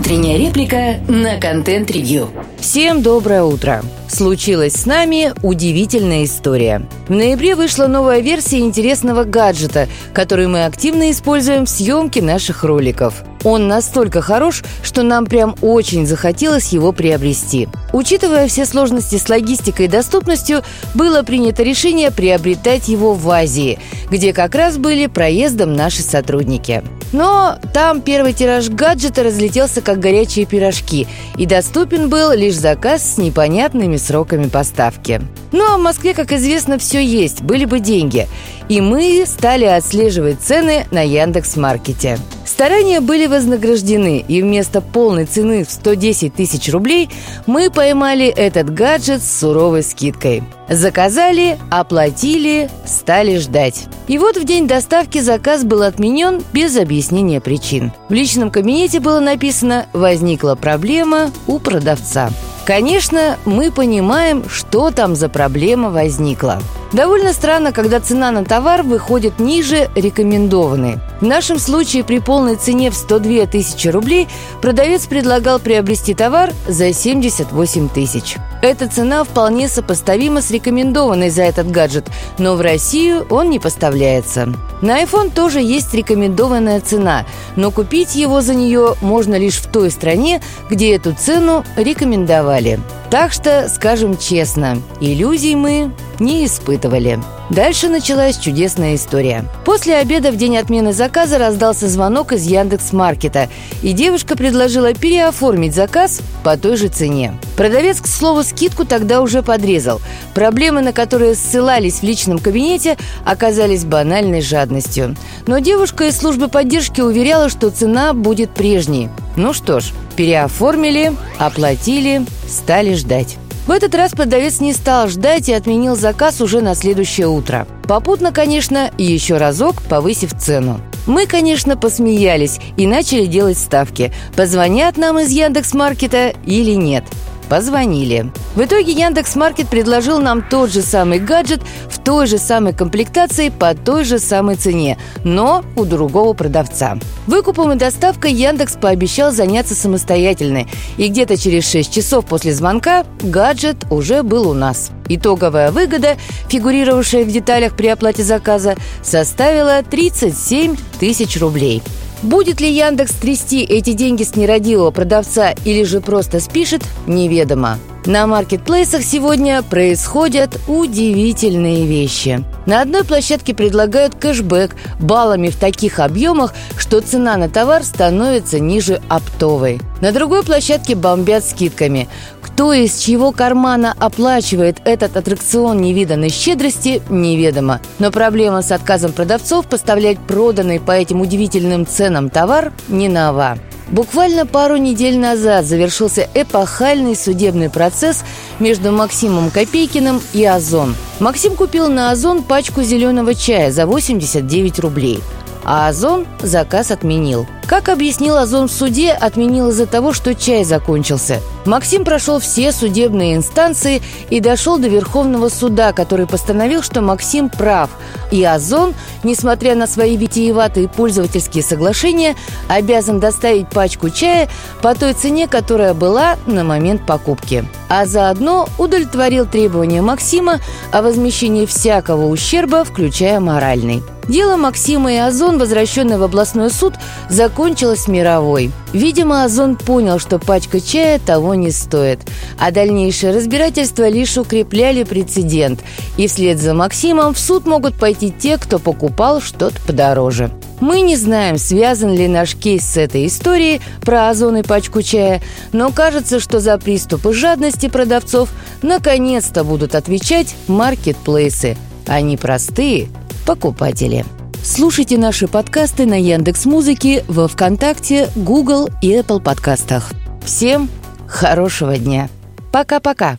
Утренняя реплика на контент-ревью. Всем доброе утро! Случилась с нами удивительная история. В ноябре вышла новая версия интересного гаджета, который мы активно используем в съемке наших роликов. Он настолько хорош, что нам прям очень захотелось его приобрести. Учитывая все сложности с логистикой и доступностью, было принято решение приобретать его в Азии, где как раз были проездом наши сотрудники. Но там первый тираж гаджета разлетелся как горячие пирожки, и доступен был лишь заказ с непонятными сроками поставки. Ну а в Москве, как известно, все есть, были бы деньги. И мы стали отслеживать цены на Яндекс.Маркете. Старания были вознаграждены, и вместо полной цены в 110 тысяч рублей мы поймали этот гаджет с суровой скидкой. Заказали, оплатили, стали ждать. И вот в день доставки заказ был отменен без объяснения причин. В личном кабинете было написано «Возникла проблема у продавца». Конечно, мы понимаем, что там за проблема возникла. Довольно странно, когда цена на товар выходит ниже рекомендованной. В нашем случае при полной цене в 102 тысячи рублей продавец предлагал приобрести товар за 78 тысяч. Эта цена вполне сопоставима с рекомендованной за этот гаджет, но в Россию он не поставляется. На iPhone тоже есть рекомендованная цена, но купить его за нее можно лишь в той стране, где эту цену рекомендовали. Так что, скажем честно, иллюзий мы не испытывали. Дальше началась чудесная история. После обеда в день отмены заказа раздался звонок из Яндекс Маркета, и девушка предложила переоформить заказ по той же цене. Продавец, к слову, скидку тогда уже подрезал. Проблемы, на которые ссылались в личном кабинете, оказались банальной жадностью. Но девушка из службы поддержки уверяла, что цена будет прежней. Ну что ж, переоформили, оплатили, стали ждать. В этот раз продавец не стал ждать и отменил заказ уже на следующее утро. Попутно, конечно, еще разок повысив цену. Мы, конечно, посмеялись и начали делать ставки. Позвонят нам из Яндекс.Маркета или нет – Позвонили. В итоге Яндекс Маркет предложил нам тот же самый гаджет в той же самой комплектации по той же самой цене, но у другого продавца. Выкупом и доставкой Яндекс пообещал заняться самостоятельно, и где-то через 6 часов после звонка гаджет уже был у нас. Итоговая выгода, фигурировавшая в деталях при оплате заказа, составила 37 тысяч рублей. Будет ли Яндекс трясти эти деньги с нерадивого продавца или же просто спишет, неведомо. На маркетплейсах сегодня происходят удивительные вещи. На одной площадке предлагают кэшбэк баллами в таких объемах, что цена на товар становится ниже оптовой. На другой площадке бомбят скидками. Кто из чьего кармана оплачивает этот аттракцион невиданной щедрости, неведомо. Но проблема с отказом продавцов поставлять проданный по этим удивительным ценам товар не нова. Буквально пару недель назад завершился эпохальный судебный процесс между Максимом Копейкиным и Озон. Максим купил на Озон пачку зеленого чая за 89 рублей – а Озон заказ отменил. Как объяснил Озон в суде, отменил из-за того, что чай закончился. Максим прошел все судебные инстанции и дошел до Верховного суда, который постановил, что Максим прав. И Озон, несмотря на свои витиеватые пользовательские соглашения, обязан доставить пачку чая по той цене, которая была на момент покупки. А заодно удовлетворил требования Максима о возмещении всякого ущерба, включая моральный. Дело Максима и Озон, возвращенное в областной суд, закончилось мировой. Видимо, Озон понял, что пачка чая того не стоит. А дальнейшее разбирательство лишь укрепляли прецедент. И вслед за Максимом в суд могут пойти те, кто покупал что-то подороже. Мы не знаем, связан ли наш кейс с этой историей про озон и пачку чая, но кажется, что за приступы жадности продавцов наконец-то будут отвечать маркетплейсы. Они простые – покупатели. Слушайте наши подкасты на Яндекс Музыке, во ВКонтакте, Google и Apple подкастах. Всем хорошего дня. Пока-пока.